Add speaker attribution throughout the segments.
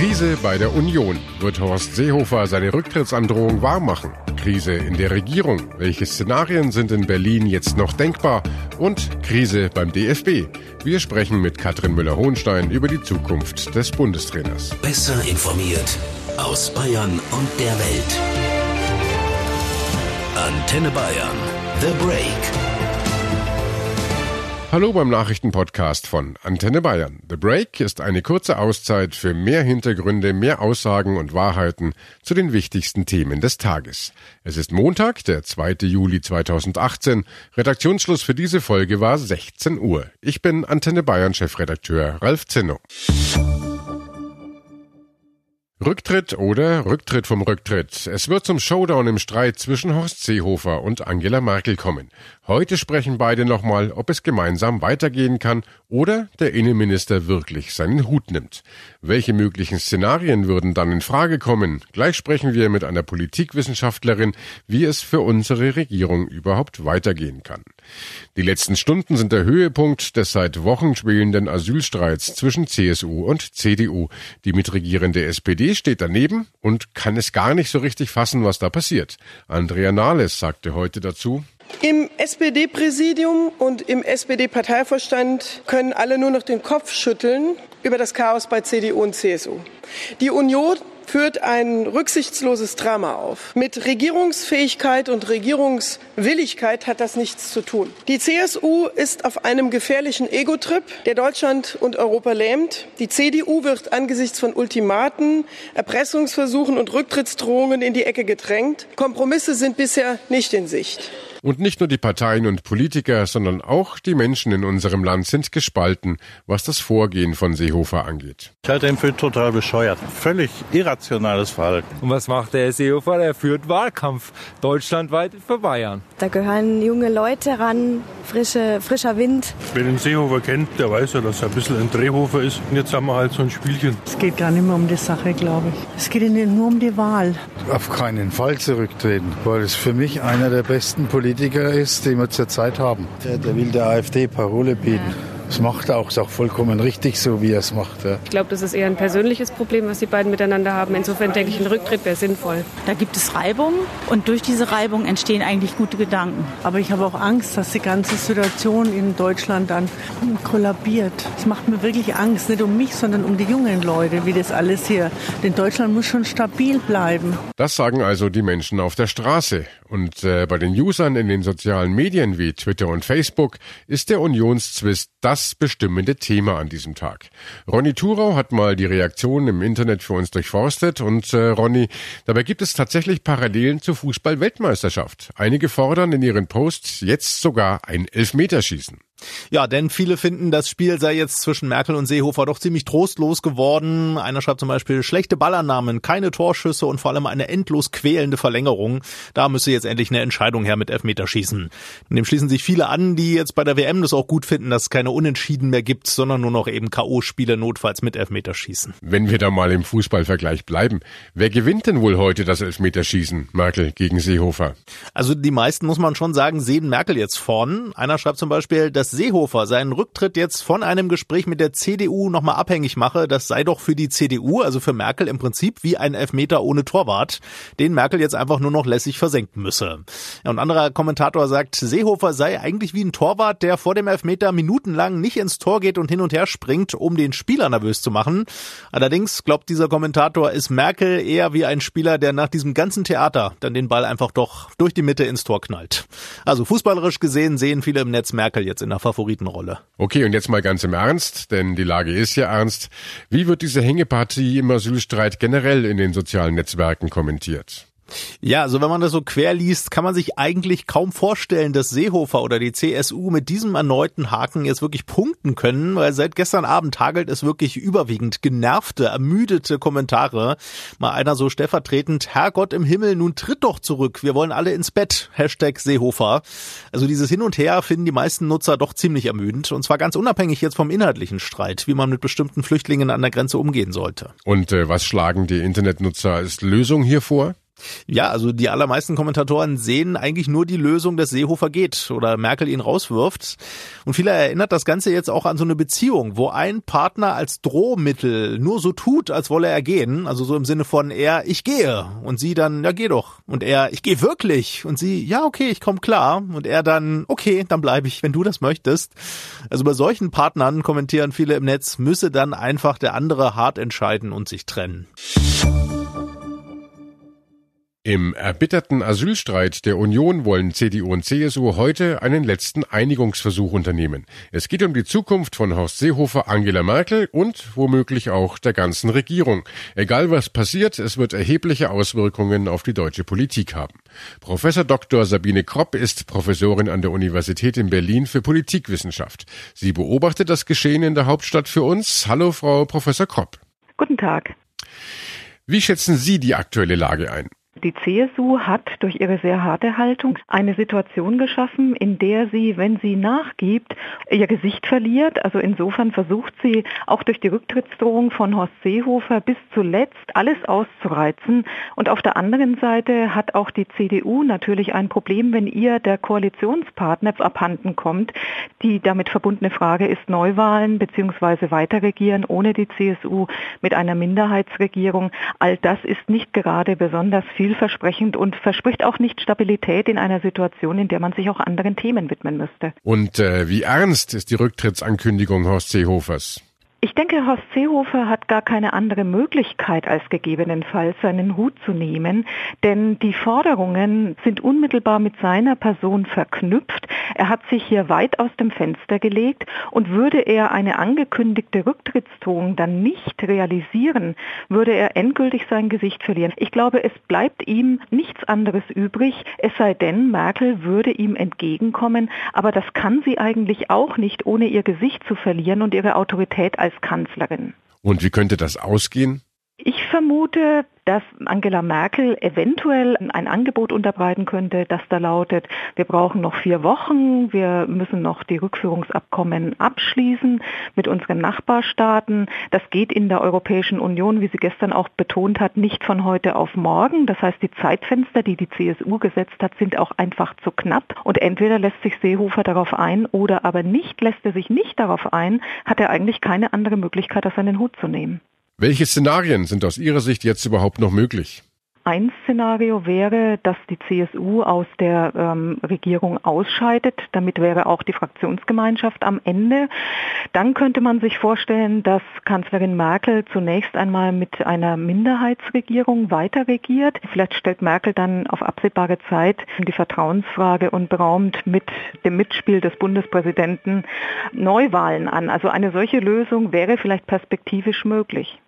Speaker 1: Krise bei der Union. Wird Horst Seehofer seine Rücktrittsandrohung wahrmachen? Krise in der Regierung. Welche Szenarien sind in Berlin jetzt noch denkbar? Und Krise beim DFB. Wir sprechen mit Katrin Müller-Hohenstein über die Zukunft des Bundestrainers.
Speaker 2: Besser informiert aus Bayern und der Welt. Antenne Bayern. The Break.
Speaker 1: Hallo beim Nachrichtenpodcast von Antenne Bayern. The Break ist eine kurze Auszeit für mehr Hintergründe, mehr Aussagen und Wahrheiten zu den wichtigsten Themen des Tages. Es ist Montag, der 2. Juli 2018. Redaktionsschluss für diese Folge war 16 Uhr. Ich bin Antenne Bayern Chefredakteur Ralf Zinno. Rücktritt oder Rücktritt vom Rücktritt. Es wird zum Showdown im Streit zwischen Horst Seehofer und Angela Merkel kommen. Heute sprechen beide nochmal, ob es gemeinsam weitergehen kann oder der Innenminister wirklich seinen Hut nimmt. Welche möglichen Szenarien würden dann in Frage kommen? Gleich sprechen wir mit einer Politikwissenschaftlerin, wie es für unsere Regierung überhaupt weitergehen kann. Die letzten Stunden sind der Höhepunkt des seit Wochen schwelenden Asylstreits zwischen CSU und CDU. Die mitregierende SPD steht daneben und kann es gar nicht so richtig fassen, was da passiert. Andrea Nahles sagte heute dazu,
Speaker 3: im SPD-Präsidium und im SPD-Parteivorstand können alle nur noch den Kopf schütteln über das Chaos bei CDU und CSU. Die Union führt ein rücksichtsloses Drama auf. Mit Regierungsfähigkeit und Regierungswilligkeit hat das nichts zu tun. Die CSU ist auf einem gefährlichen Ego-Trip, der Deutschland und Europa lähmt. Die CDU wird angesichts von Ultimaten, Erpressungsversuchen und Rücktrittsdrohungen in die Ecke gedrängt. Kompromisse sind bisher nicht in Sicht.
Speaker 1: Und nicht nur die Parteien und Politiker, sondern auch die Menschen in unserem Land sind gespalten, was das Vorgehen von Seehofer angeht.
Speaker 4: Ich halte ihn für total bescheuert. Völlig irrationales Verhalten.
Speaker 5: Und was macht der Seehofer? Er führt Wahlkampf deutschlandweit für Bayern.
Speaker 6: Da gehören junge Leute ran, frische, frischer Wind.
Speaker 7: Wer den Seehofer kennt, der weiß ja, dass er ein bisschen ein Drehhofer ist. Und jetzt haben wir halt so ein Spielchen.
Speaker 8: Es geht gar nicht mehr um die Sache, glaube ich. Es geht ihnen nur um die Wahl.
Speaker 9: Auf keinen Fall zurücktreten, weil es für mich einer der besten Politiker Politiker ist, den wir zurzeit haben. Der, der will der AfD Parole bieten. Das macht er auch, ist auch vollkommen richtig so, wie er es macht. Ja.
Speaker 10: Ich glaube, das ist eher ein persönliches Problem, was die beiden miteinander haben. Insofern denke ich, ein Rücktritt wäre sinnvoll.
Speaker 11: Da gibt es Reibung und durch diese Reibung entstehen eigentlich gute Gedanken.
Speaker 8: Aber ich habe auch Angst, dass die ganze Situation in Deutschland dann kollabiert. Es macht mir wirklich Angst, nicht um mich, sondern um die jungen Leute, wie das alles hier. Denn Deutschland muss schon stabil bleiben.
Speaker 1: Das sagen also die Menschen auf der Straße. Und äh, bei den Usern in den sozialen Medien wie Twitter und Facebook ist der Unionszwist das das bestimmende Thema an diesem Tag. Ronny Thurau hat mal die Reaktionen im Internet für uns durchforstet und äh, Ronny, dabei gibt es tatsächlich Parallelen zur Fußball-Weltmeisterschaft. Einige fordern in ihren Posts jetzt sogar ein Elfmeterschießen.
Speaker 12: Ja, denn viele finden, das Spiel sei jetzt zwischen Merkel und Seehofer doch ziemlich trostlos geworden. Einer schreibt zum Beispiel schlechte Ballannahmen, keine Torschüsse und vor allem eine endlos quälende Verlängerung. Da müsse jetzt endlich eine Entscheidung her mit Elfmeterschießen. Dem schließen sich viele an, die jetzt bei der WM das auch gut finden, dass es keine Unentschieden mehr gibt, sondern nur noch eben K.O.-Spiele notfalls mit Elfmeterschießen.
Speaker 1: Wenn wir da mal im Fußballvergleich bleiben, wer gewinnt denn wohl heute das Elfmeterschießen? Merkel gegen Seehofer?
Speaker 12: Also die meisten, muss man schon sagen, sehen Merkel jetzt vorn. Einer schreibt zum Beispiel, dass Seehofer seinen Rücktritt jetzt von einem Gespräch mit der CDU nochmal abhängig mache, das sei doch für die CDU, also für Merkel im Prinzip wie ein Elfmeter ohne Torwart, den Merkel jetzt einfach nur noch lässig versenken müsse. Ja, und anderer Kommentator sagt, Seehofer sei eigentlich wie ein Torwart, der vor dem Elfmeter minutenlang nicht ins Tor geht und hin und her springt, um den Spieler nervös zu machen. Allerdings glaubt dieser Kommentator, ist Merkel eher wie ein Spieler, der nach diesem ganzen Theater dann den Ball einfach doch durch die Mitte ins Tor knallt. Also fußballerisch gesehen sehen viele im Netz Merkel jetzt in der Favoritenrolle.
Speaker 1: Okay, und jetzt mal ganz im Ernst, denn die Lage ist ja ernst. Wie wird diese Hängepartie im Asylstreit generell in den sozialen Netzwerken kommentiert?
Speaker 12: Ja, also wenn man das so quer liest, kann man sich eigentlich kaum vorstellen, dass Seehofer oder die CSU mit diesem erneuten Haken jetzt wirklich punkten können, weil seit gestern Abend hagelt es wirklich überwiegend genervte, ermüdete Kommentare. Mal einer so stellvertretend, Herrgott im Himmel, nun tritt doch zurück, wir wollen alle ins Bett, Hashtag Seehofer. Also dieses Hin und Her finden die meisten Nutzer doch ziemlich ermüdend und zwar ganz unabhängig jetzt vom inhaltlichen Streit, wie man mit bestimmten Flüchtlingen an der Grenze umgehen sollte.
Speaker 1: Und äh, was schlagen die Internetnutzer als Lösung hier vor?
Speaker 12: Ja, also die allermeisten Kommentatoren sehen eigentlich nur die Lösung, dass Seehofer geht oder Merkel ihn rauswirft. Und viele erinnert das Ganze jetzt auch an so eine Beziehung, wo ein Partner als Drohmittel nur so tut, als wolle er gehen. Also so im Sinne von er, ich gehe. Und sie dann, ja geh doch. Und er, ich gehe wirklich. Und sie, ja okay, ich komme klar. Und er dann, okay, dann bleibe ich, wenn du das möchtest. Also bei solchen Partnern kommentieren viele im Netz, müsse dann einfach der andere hart entscheiden und sich trennen.
Speaker 1: Im erbitterten Asylstreit der Union wollen CDU und CSU heute einen letzten Einigungsversuch unternehmen. Es geht um die Zukunft von Horst Seehofer, Angela Merkel und womöglich auch der ganzen Regierung. Egal was passiert, es wird erhebliche Auswirkungen auf die deutsche Politik haben. Professor Dr. Sabine Kropp ist Professorin an der Universität in Berlin für Politikwissenschaft. Sie beobachtet das Geschehen in der Hauptstadt für uns. Hallo, Frau Professor Kropp.
Speaker 13: Guten Tag.
Speaker 1: Wie schätzen Sie die aktuelle Lage ein?
Speaker 13: Die CSU hat durch ihre sehr harte Haltung eine Situation geschaffen, in der sie, wenn sie nachgibt, ihr Gesicht verliert. Also insofern versucht sie auch durch die Rücktrittsdrohung von Horst Seehofer bis zuletzt alles auszureizen. Und auf der anderen Seite hat auch die CDU natürlich ein Problem, wenn ihr der Koalitionspartner abhanden kommt. Die damit verbundene Frage ist Neuwahlen bzw. weiterregieren ohne die CSU mit einer Minderheitsregierung. All das ist nicht gerade besonders vielversprechend und verspricht auch nicht Stabilität in einer Situation, in der man sich auch anderen Themen widmen müsste.
Speaker 1: Und äh, wie ernst ist die Rücktrittsankündigung Horst Seehofers?
Speaker 13: Ich denke, Horst Seehofer hat gar keine andere Möglichkeit, als gegebenenfalls seinen Hut zu nehmen, denn die Forderungen sind unmittelbar mit seiner Person verknüpft. Er hat sich hier weit aus dem Fenster gelegt und würde er eine angekündigte Rücktrittsdrohung dann nicht realisieren, würde er endgültig sein Gesicht verlieren. Ich glaube, es bleibt ihm nichts anderes übrig, es sei denn, Merkel würde ihm entgegenkommen, aber das kann sie eigentlich auch nicht, ohne ihr Gesicht zu verlieren und ihre Autorität als als.
Speaker 1: Und wie könnte das ausgehen?
Speaker 13: Ich vermute, dass Angela Merkel eventuell ein Angebot unterbreiten könnte, das da lautet, wir brauchen noch vier Wochen, wir müssen noch die Rückführungsabkommen abschließen mit unseren Nachbarstaaten. Das geht in der Europäischen Union, wie sie gestern auch betont hat, nicht von heute auf morgen. Das heißt, die Zeitfenster, die die CSU gesetzt hat, sind auch einfach zu knapp. Und entweder lässt sich Seehofer darauf ein oder aber nicht, lässt er sich nicht darauf ein, hat er eigentlich keine andere Möglichkeit, als seinen Hut zu nehmen.
Speaker 1: Welche Szenarien sind aus Ihrer Sicht jetzt überhaupt noch möglich?
Speaker 13: Ein Szenario wäre, dass die CSU aus der ähm, Regierung ausscheidet. Damit wäre auch die Fraktionsgemeinschaft am Ende. Dann könnte man sich vorstellen, dass Kanzlerin Merkel zunächst einmal mit einer Minderheitsregierung weiter regiert. Vielleicht stellt Merkel dann auf absehbare Zeit die Vertrauensfrage und beraumt mit dem Mitspiel des Bundespräsidenten Neuwahlen an. Also eine solche Lösung wäre vielleicht perspektivisch möglich.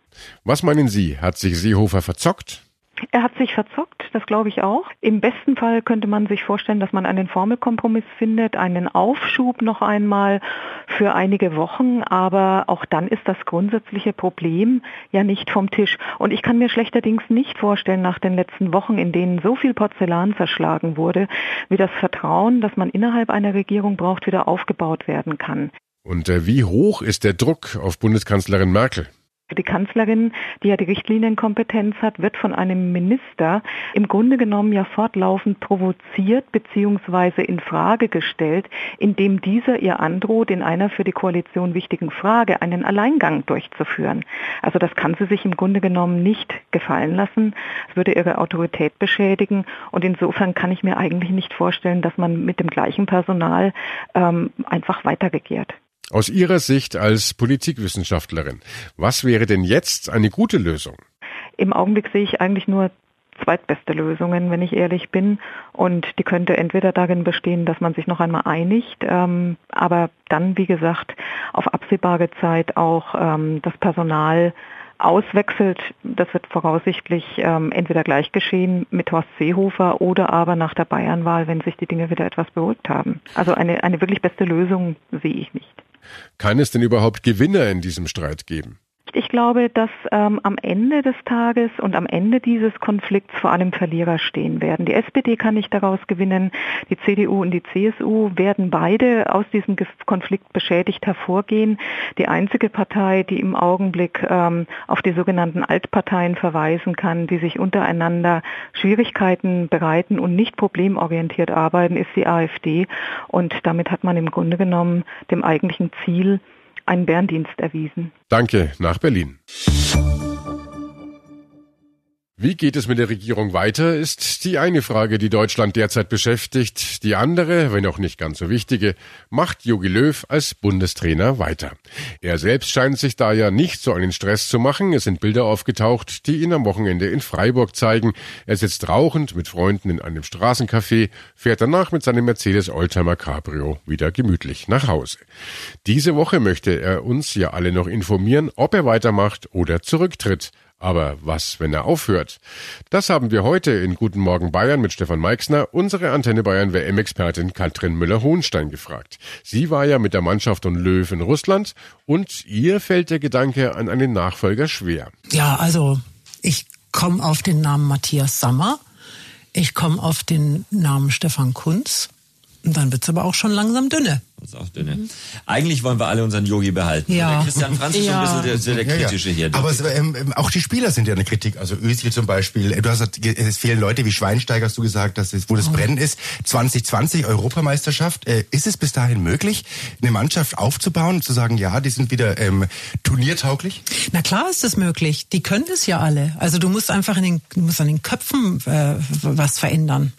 Speaker 1: Was meinen Sie? Hat sich Seehofer verzockt?
Speaker 13: Er hat sich verzockt, das glaube ich auch. Im besten Fall könnte man sich vorstellen, dass man einen Formelkompromiss findet, einen Aufschub noch einmal für einige Wochen, aber auch dann ist das grundsätzliche Problem ja nicht vom Tisch. Und ich kann mir schlechterdings nicht vorstellen, nach den letzten Wochen, in denen so viel Porzellan zerschlagen wurde, wie das Vertrauen, das man innerhalb einer Regierung braucht, wieder aufgebaut werden kann.
Speaker 1: Und äh, wie hoch ist der Druck auf Bundeskanzlerin Merkel?
Speaker 13: Die Kanzlerin, die ja die Richtlinienkompetenz hat, wird von einem Minister im Grunde genommen ja fortlaufend provoziert bzw. in Frage gestellt, indem dieser ihr androht, in einer für die Koalition wichtigen Frage einen Alleingang durchzuführen. Also das kann sie sich im Grunde genommen nicht gefallen lassen. Es würde ihre Autorität beschädigen und insofern kann ich mir eigentlich nicht vorstellen, dass man mit dem gleichen Personal ähm, einfach weiter regiert.
Speaker 1: Aus Ihrer Sicht als Politikwissenschaftlerin, was wäre denn jetzt eine gute Lösung?
Speaker 13: Im Augenblick sehe ich eigentlich nur zweitbeste Lösungen, wenn ich ehrlich bin. Und die könnte entweder darin bestehen, dass man sich noch einmal einigt, ähm, aber dann, wie gesagt, auf absehbare Zeit auch ähm, das Personal auswechselt. Das wird voraussichtlich ähm, entweder gleich geschehen mit Horst Seehofer oder aber nach der Bayernwahl, wenn sich die Dinge wieder etwas beruhigt haben. Also eine, eine wirklich beste Lösung sehe ich nicht.
Speaker 1: Kann es denn überhaupt Gewinner in diesem Streit geben?
Speaker 13: Ich glaube, dass ähm, am Ende des Tages und am Ende dieses Konflikts vor allem Verlierer stehen werden. Die SPD kann nicht daraus gewinnen, die CDU und die CSU werden beide aus diesem Konflikt beschädigt hervorgehen. Die einzige Partei, die im Augenblick ähm, auf die sogenannten Altparteien verweisen kann, die sich untereinander Schwierigkeiten bereiten und nicht problemorientiert arbeiten, ist die AfD. Und damit hat man im Grunde genommen dem eigentlichen Ziel einen Bärendienst erwiesen.
Speaker 1: Danke nach Berlin. Wie geht es mit der Regierung weiter, ist die eine Frage, die Deutschland derzeit beschäftigt. Die andere, wenn auch nicht ganz so wichtige, macht Jogi Löw als Bundestrainer weiter. Er selbst scheint sich da ja nicht so einen Stress zu machen. Es sind Bilder aufgetaucht, die ihn am Wochenende in Freiburg zeigen. Er sitzt rauchend mit Freunden in einem Straßencafé, fährt danach mit seinem Mercedes Oldtimer Cabrio wieder gemütlich nach Hause. Diese Woche möchte er uns ja alle noch informieren, ob er weitermacht oder zurücktritt. Aber was, wenn er aufhört? Das haben wir heute in Guten Morgen Bayern mit Stefan Meixner, unsere Antenne Bayern WM-Expertin Katrin Müller-Hohenstein gefragt. Sie war ja mit der Mannschaft und Löw in Russland und ihr fällt der Gedanke an einen Nachfolger schwer.
Speaker 14: Ja, also ich komme auf den Namen Matthias Sammer. Ich komme auf den Namen Stefan Kunz. Und dann wird's aber auch schon langsam dünne.
Speaker 15: Ist auch dünne. Mhm. Eigentlich wollen wir alle unseren Yogi behalten.
Speaker 14: Ja.
Speaker 15: Der Christian Franz ist
Speaker 14: Ja.
Speaker 15: so ein bisschen der, der kritische
Speaker 16: ja, ja.
Speaker 15: hier.
Speaker 16: Aber es, ähm, ähm, auch die Spieler sind ja eine Kritik. Also Özil zum Beispiel. Du hast es fehlen Leute wie Schweinsteiger, hast du gesagt, dass es, wo das Brennen ist. 2020 Europameisterschaft. Äh, ist es bis dahin möglich, eine Mannschaft aufzubauen und zu sagen, ja, die sind wieder ähm, turniertauglich?
Speaker 14: Na klar ist es möglich. Die können es ja alle. Also du musst einfach in den, du musst an den Köpfen äh, was verändern.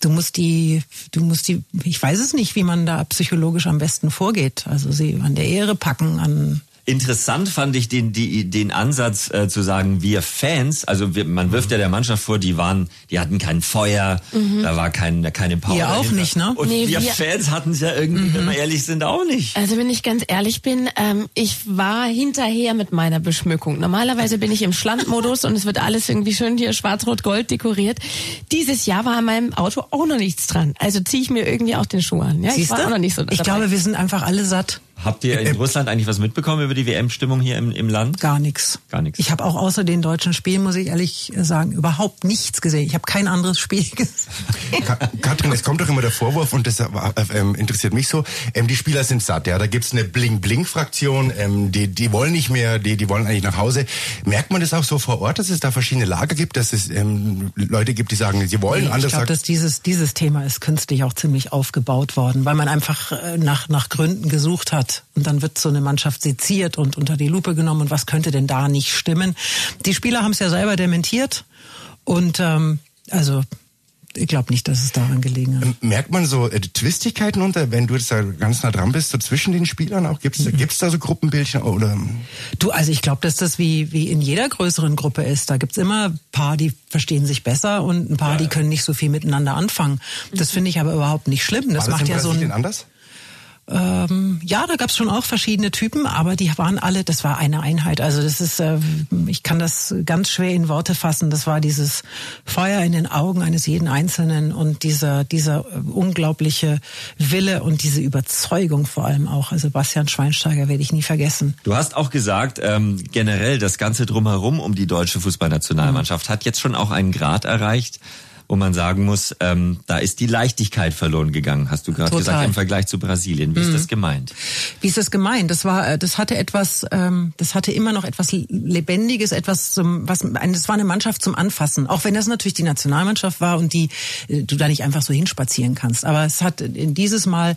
Speaker 14: Du musst die, du musst die, ich weiß es nicht, wie man da psychologisch am besten vorgeht. Also sie an der Ehre packen, an
Speaker 15: Interessant fand ich den, die, den Ansatz äh, zu sagen, wir Fans, also wir, man wirft ja der Mannschaft vor, die waren, die hatten kein Feuer,
Speaker 17: Mhm.
Speaker 15: da war kein, keine Power.
Speaker 17: Wir auch
Speaker 15: dahinter.
Speaker 17: nicht, ne?
Speaker 15: Und
Speaker 17: Nee,
Speaker 15: wir,
Speaker 17: wir-
Speaker 15: Fans hatten es ja irgendwie, wenn wir ehrlich sind, auch nicht.
Speaker 17: Also wenn ich ganz ehrlich bin, ähm, ich war hinterher mit meiner Beschmückung. Normalerweise bin ich im Schlandmodus und es wird alles irgendwie schön hier schwarz-rot-gold dekoriert. Dieses Jahr war an meinem Auto auch noch nichts dran. Also ziehe ich mir irgendwie auch den Schuh an. Ja, ich
Speaker 14: Siehst
Speaker 17: war
Speaker 14: du?
Speaker 17: auch noch nicht so
Speaker 14: Ich
Speaker 17: dabei.
Speaker 14: glaube, wir sind einfach alle satt.
Speaker 15: Habt ihr in Russland eigentlich was mitbekommen über die WM-Stimmung hier im, im Land?
Speaker 14: Gar nichts.
Speaker 15: Gar nichts.
Speaker 14: Ich habe auch außer den deutschen Spielen, muss ich ehrlich sagen, überhaupt nichts gesehen. Ich habe kein anderes Spiel gesehen.
Speaker 16: Ka Katrin, es kommt doch immer der Vorwurf, und das äh, ähm, interessiert mich so, ähm, die Spieler sind satt, ja, da gibt's eine Bling-Bling-Fraktion, ähm, die, die wollen nicht mehr, die, die wollen eigentlich nach Hause. Merkt man das auch so vor Ort, dass es da verschiedene Lager gibt, dass es ähm, Leute gibt, die sagen, sie wollen,
Speaker 14: Nee, ich
Speaker 16: andere
Speaker 14: glaube, dass dieses, dieses Thema ist künstlich auch ziemlich aufgebaut worden, weil man einfach äh, nach, nach Gründen gesucht hat. Und dann wird so eine Mannschaft seziert und unter die Lupe genommen. Und was könnte denn da nicht stimmen? Die Spieler haben es ja selber dementiert. Und ähm, also ich glaube nicht, dass es daran gelegen hat.
Speaker 16: merkt man so äh, Twistigkeiten unter, wenn du jetzt da ganz nah dran bist, so zwischen den Spielern auch? Gibt's,
Speaker 14: Mhm.
Speaker 16: gibt's da so Gruppenbildchen oder?
Speaker 14: Du, also ich glaube, dass das wie, wie in jeder größeren Gruppe ist. Da gibt's immer ein paar, die verstehen sich besser und ein paar, die können nicht so viel miteinander anfangen. Das finde ich aber überhaupt nicht schlimm. Das
Speaker 16: das
Speaker 14: macht ja so
Speaker 16: Brasilien
Speaker 14: ein.
Speaker 16: anders?
Speaker 14: Ähm, ja, da gab's schon auch verschiedene Typen, aber die waren alle, das war eine Einheit. Also das ist, äh, ich kann das ganz schwer in Worte fassen. Das war dieses Feuer in den Augen eines jeden Einzelnen und dieser, dieser äh, unglaubliche Wille und diese Überzeugung vor allem auch. Also Bastian Schweinsteiger werde ich nie vergessen.
Speaker 15: Du hast auch gesagt, ähm, generell das Ganze drumherum um die deutsche Fußballnationalmannschaft hat jetzt schon auch einen Grad erreicht, wo man sagen muss, ähm, da ist die Leichtigkeit verloren gegangen, hast du gerade gesagt, im Vergleich zu Brasilien. Wie ist
Speaker 14: Mhm.
Speaker 15: das gemeint?
Speaker 14: Wie ist das gemeint? Das war, äh, das hatte etwas, ähm, das hatte immer noch etwas Lebendiges, etwas zum, was, das war eine Mannschaft zum Anfassen. Auch wenn das natürlich die Nationalmannschaft war und die äh, du da nicht einfach so hinspazieren kannst. Aber es hat in dieses Mal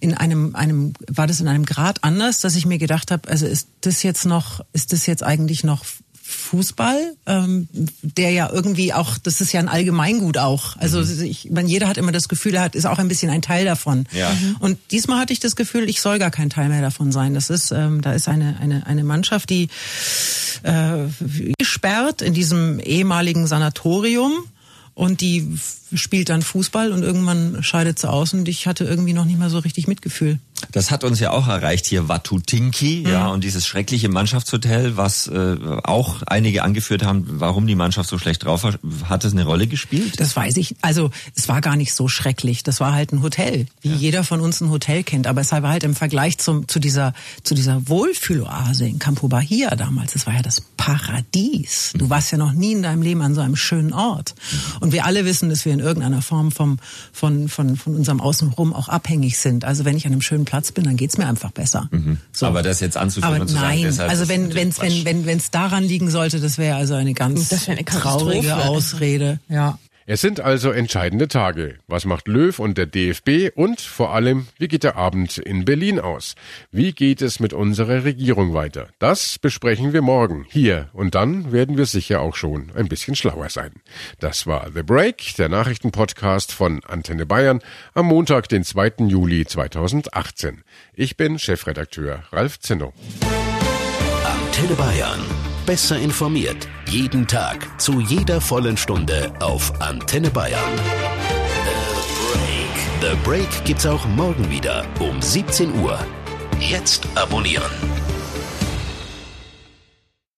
Speaker 14: in einem, einem, war das in einem Grad anders, dass ich mir gedacht habe, also ist das jetzt noch, ist das jetzt eigentlich noch Fußball, ähm, der ja irgendwie auch, das ist ja ein Allgemeingut auch. Also ich meine, jeder hat immer das Gefühl, er hat, ist auch ein bisschen ein Teil davon.
Speaker 15: Ja. Mhm.
Speaker 14: Und diesmal hatte ich das Gefühl, ich soll gar kein Teil mehr davon sein. Das ist, ähm, da ist eine eine eine Mannschaft, die äh, gesperrt in diesem ehemaligen Sanatorium und die spielt dann Fußball und irgendwann scheidet sie aus und ich hatte irgendwie noch nicht mal so richtig Mitgefühl.
Speaker 15: Das hat uns ja auch erreicht hier Watutinki, mhm. ja, und dieses schreckliche Mannschaftshotel, was äh, auch einige angeführt haben, warum die Mannschaft so schlecht drauf war, hat es eine Rolle gespielt?
Speaker 14: Das weiß ich. Also es war gar nicht so schrecklich. Das war halt ein Hotel, wie ja. jeder von uns ein Hotel kennt. Aber es war halt im Vergleich zum, zu dieser zu dieser Wohlfühloase in Campo Bahia damals. Das war ja das Paradies. Du warst ja noch nie in deinem Leben an so einem schönen Ort. Und wir alle wissen, dass wir in irgendeiner Form vom von von von unserem Außenrum auch abhängig sind. Also wenn ich an einem schönen Platz bin, dann geht's mir einfach besser.
Speaker 15: Mhm. So. Aber das jetzt anzuführen und zu
Speaker 14: nein,
Speaker 15: sagen,
Speaker 14: also wenn wenn's, wenn wenn wenn es daran liegen sollte, das wäre also eine ganz eine traurige Ausrede. Ja.
Speaker 1: Es sind also entscheidende Tage. Was macht Löw und der DFB und vor allem, wie geht der Abend in Berlin aus? Wie geht es mit unserer Regierung weiter? Das besprechen wir morgen hier und dann werden wir sicher auch schon ein bisschen schlauer sein. Das war The Break, der Nachrichtenpodcast von Antenne Bayern am Montag, den 2. Juli 2018. Ich bin Chefredakteur Ralf Zinno.
Speaker 2: Antenne Bayern besser informiert. Jeden Tag zu jeder vollen Stunde auf Antenne Bayern. The Break. The Break gibt's auch morgen wieder um 17 Uhr. Jetzt abonnieren.